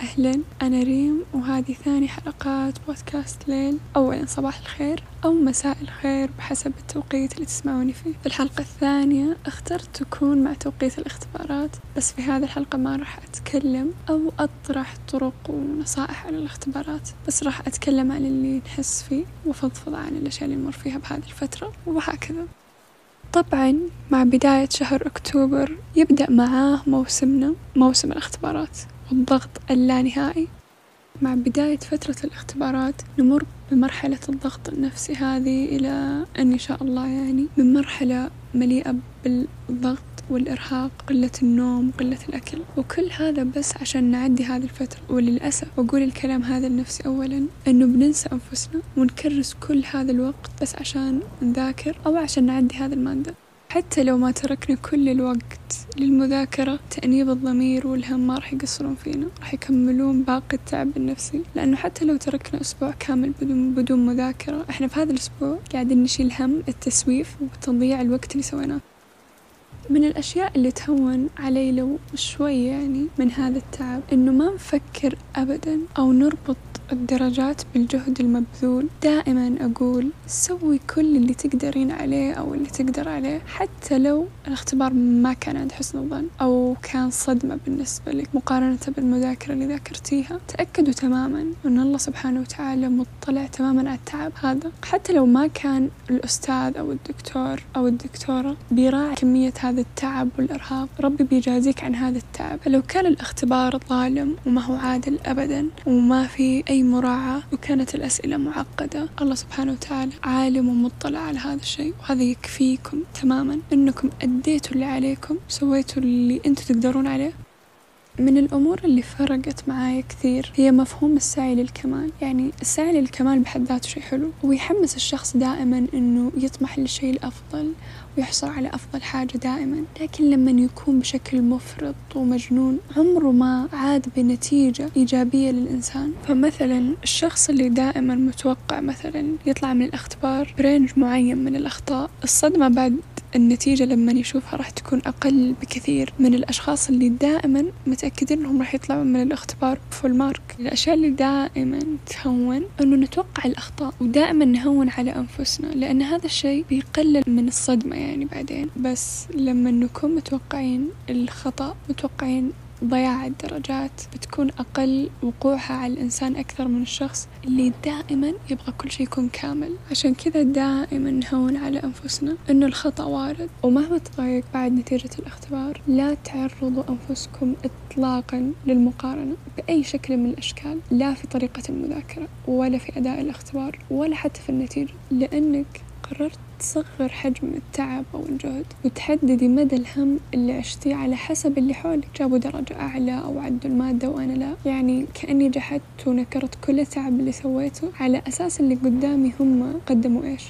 أهلا أنا ريم وهذه ثاني حلقات بودكاست ليل. أولا صباح الخير أو مساء الخير بحسب التوقيت اللي تسمعوني فيه. في الحلقة الثانية أخترت تكون مع توقيت الاختبارات بس في هذه الحلقة ما راح أتكلم أو أطرح طرق ونصائح على الاختبارات بس راح أتكلم عن اللي نحس فيه وفضفض عن الأشياء اللي نمر فيها بهذه الفترة وهكذا. طبعا مع بداية شهر أكتوبر يبدأ معاه موسمنا موسم الاختبارات والضغط اللانهائي. مع بداية فترة الاختبارات نمر بمرحلة الضغط النفسي هذه إلى أن إن شاء الله يعني من مرحلة مليئة بالضغط والإرهاق قلة النوم قلة الأكل وكل هذا بس عشان نعدي هذه الفترة. وللأسف وأقول الكلام هذا لنفسي أولا أنه بننسى أنفسنا ونكرس كل هذا الوقت بس عشان نذاكر أو عشان نعدي هذه المادة. حتى لو ما تركنا كل الوقت للمذاكرة تأنيب الضمير والهم ما راح يقصرون فينا راح يكملون باقي التعب النفسي. لأنه حتى لو تركنا أسبوع كامل بدون بدون مذاكرة إحنا في هذا الأسبوع قاعدين نشيل هم التسويف وتضييع الوقت اللي سويناه. من الأشياء اللي تهون علي لو شوي يعني من هذا التعب إنه ما نفكر أبدا أو نربط الدرجات بالجهد المبذول. دائما أقول سوي كل اللي تقدرين عليه أو اللي تقدر عليه حتى لو الاختبار ما كان عند حسن الظن أو كان صدمة بالنسبة لك مقارنة بالمذاكرة اللي ذاكرتيها. تأكدوا تماما أن الله سبحانه وتعالى مطلع تماما على التعب هذا. حتى لو ما كان الأستاذ أو الدكتور أو الدكتورة بيراعي كمية هذا التعب والإرهاق ربي بيجازيك عن هذا التعب. فلو كان الاختبار ظالم وما هو عادل أبدا وما في أي مراعاة وكانت الأسئلة معقدة الله سبحانه وتعالى عالم ومطلع على هذا الشيء. وهذا يكفيكم تماما. أنكم أديتوا اللي عليكم سويتوا اللي أنتوا تقدرون عليه. من الأمور اللي فرقت معايا كثير هي مفهوم السعي للكمال. يعني السعي للكمال بحد ذاته شيء حلو ويحمس الشخص دائما أنه يطمح للشيء الأفضل ويحصل على أفضل حاجة دائما. لكن لما يكون بشكل مفرط ومجنون عمره ما عاد بنتيجة إيجابية للإنسان. فمثلا الشخص اللي دائما متوقع مثلا يطلع من الاختبار برينج معين من الأخطاء الصدمة بعد النتيجة لما يشوفها راح تكون أقل بكثير من الأشخاص اللي دائما متأكدين إنهم راح يطلعون من الاختبار فول مارك الأشياء اللي دائما تهون إنه نتوقع الأخطاء ودائما نهون على أنفسنا لأن هذا الشيء بيقلل من الصدمة يعني بعدين. بس لما نكون متوقعين الخطأ متوقعين ضياع الدرجات بتكون أقل وقوعها على الإنسان أكثر من الشخص اللي دائما يبغى كل شيء يكون كامل. عشان كذا دائما نهون على أنفسنا إنه الخطأ وارد. ومهما تضايق بعد نتيجة الاختبار لا تعرضوا أنفسكم إطلاقا للمقارنة بأي شكل من الأشكال لا في طريقة المذاكرة ولا في أداء الاختبار ولا حتى في النتيجة لأنك قررت تصغر حجم التعب أو الجهد وتحددي مدى الهم اللي عشتيه على حسب اللي حولك. جابوا درجة أعلى أو عدوا المادة وأنا لا. يعني كأني جحدت ونكرت كل التعب اللي سويته على أساس اللي قدامي هم قدموا إيش.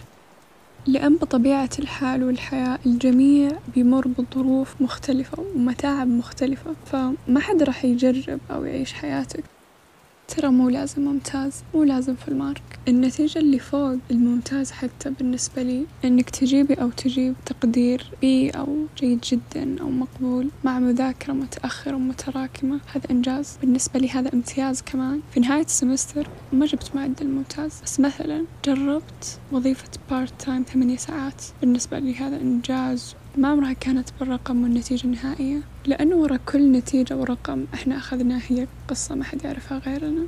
لأن بطبيعة الحال والحياة الجميع بيمر بظروف مختلفة ومتاعب مختلفة فما حد راح يجرب أو يعيش حياتك. ترى مو لازم ممتاز مو لازم full mark. النتيجة اللي فوق الممتاز حتى بالنسبة لي إنك تجيبي أو تجيب تقدير B أو جيد جدا أو مقبول مع مذاكرة متأخرة ومتراكمة هذا إنجاز. بالنسبة لي هذا امتياز كمان. في نهاية ال semester ما جبت معدل ممتاز بس مثلا جربت وظيفة part time ثمانية ساعات. بالنسبة لي هذا إنجاز ما عمرها كانت بالرقم والنتيجة النهائية لأنه ورا كل نتيجة ورقم إحنا أخذناه هي قصة ما حد يعرفها غيرنا.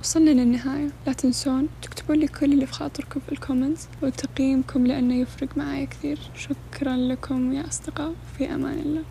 وصلنا للنهاية. لا تنسون تكتبون لي كل اللي في خاطركم في الكومنتس وتقييمكم لأنه يفرق معايا كثير. شكرا لكم يا أصدقاء في أمان الله.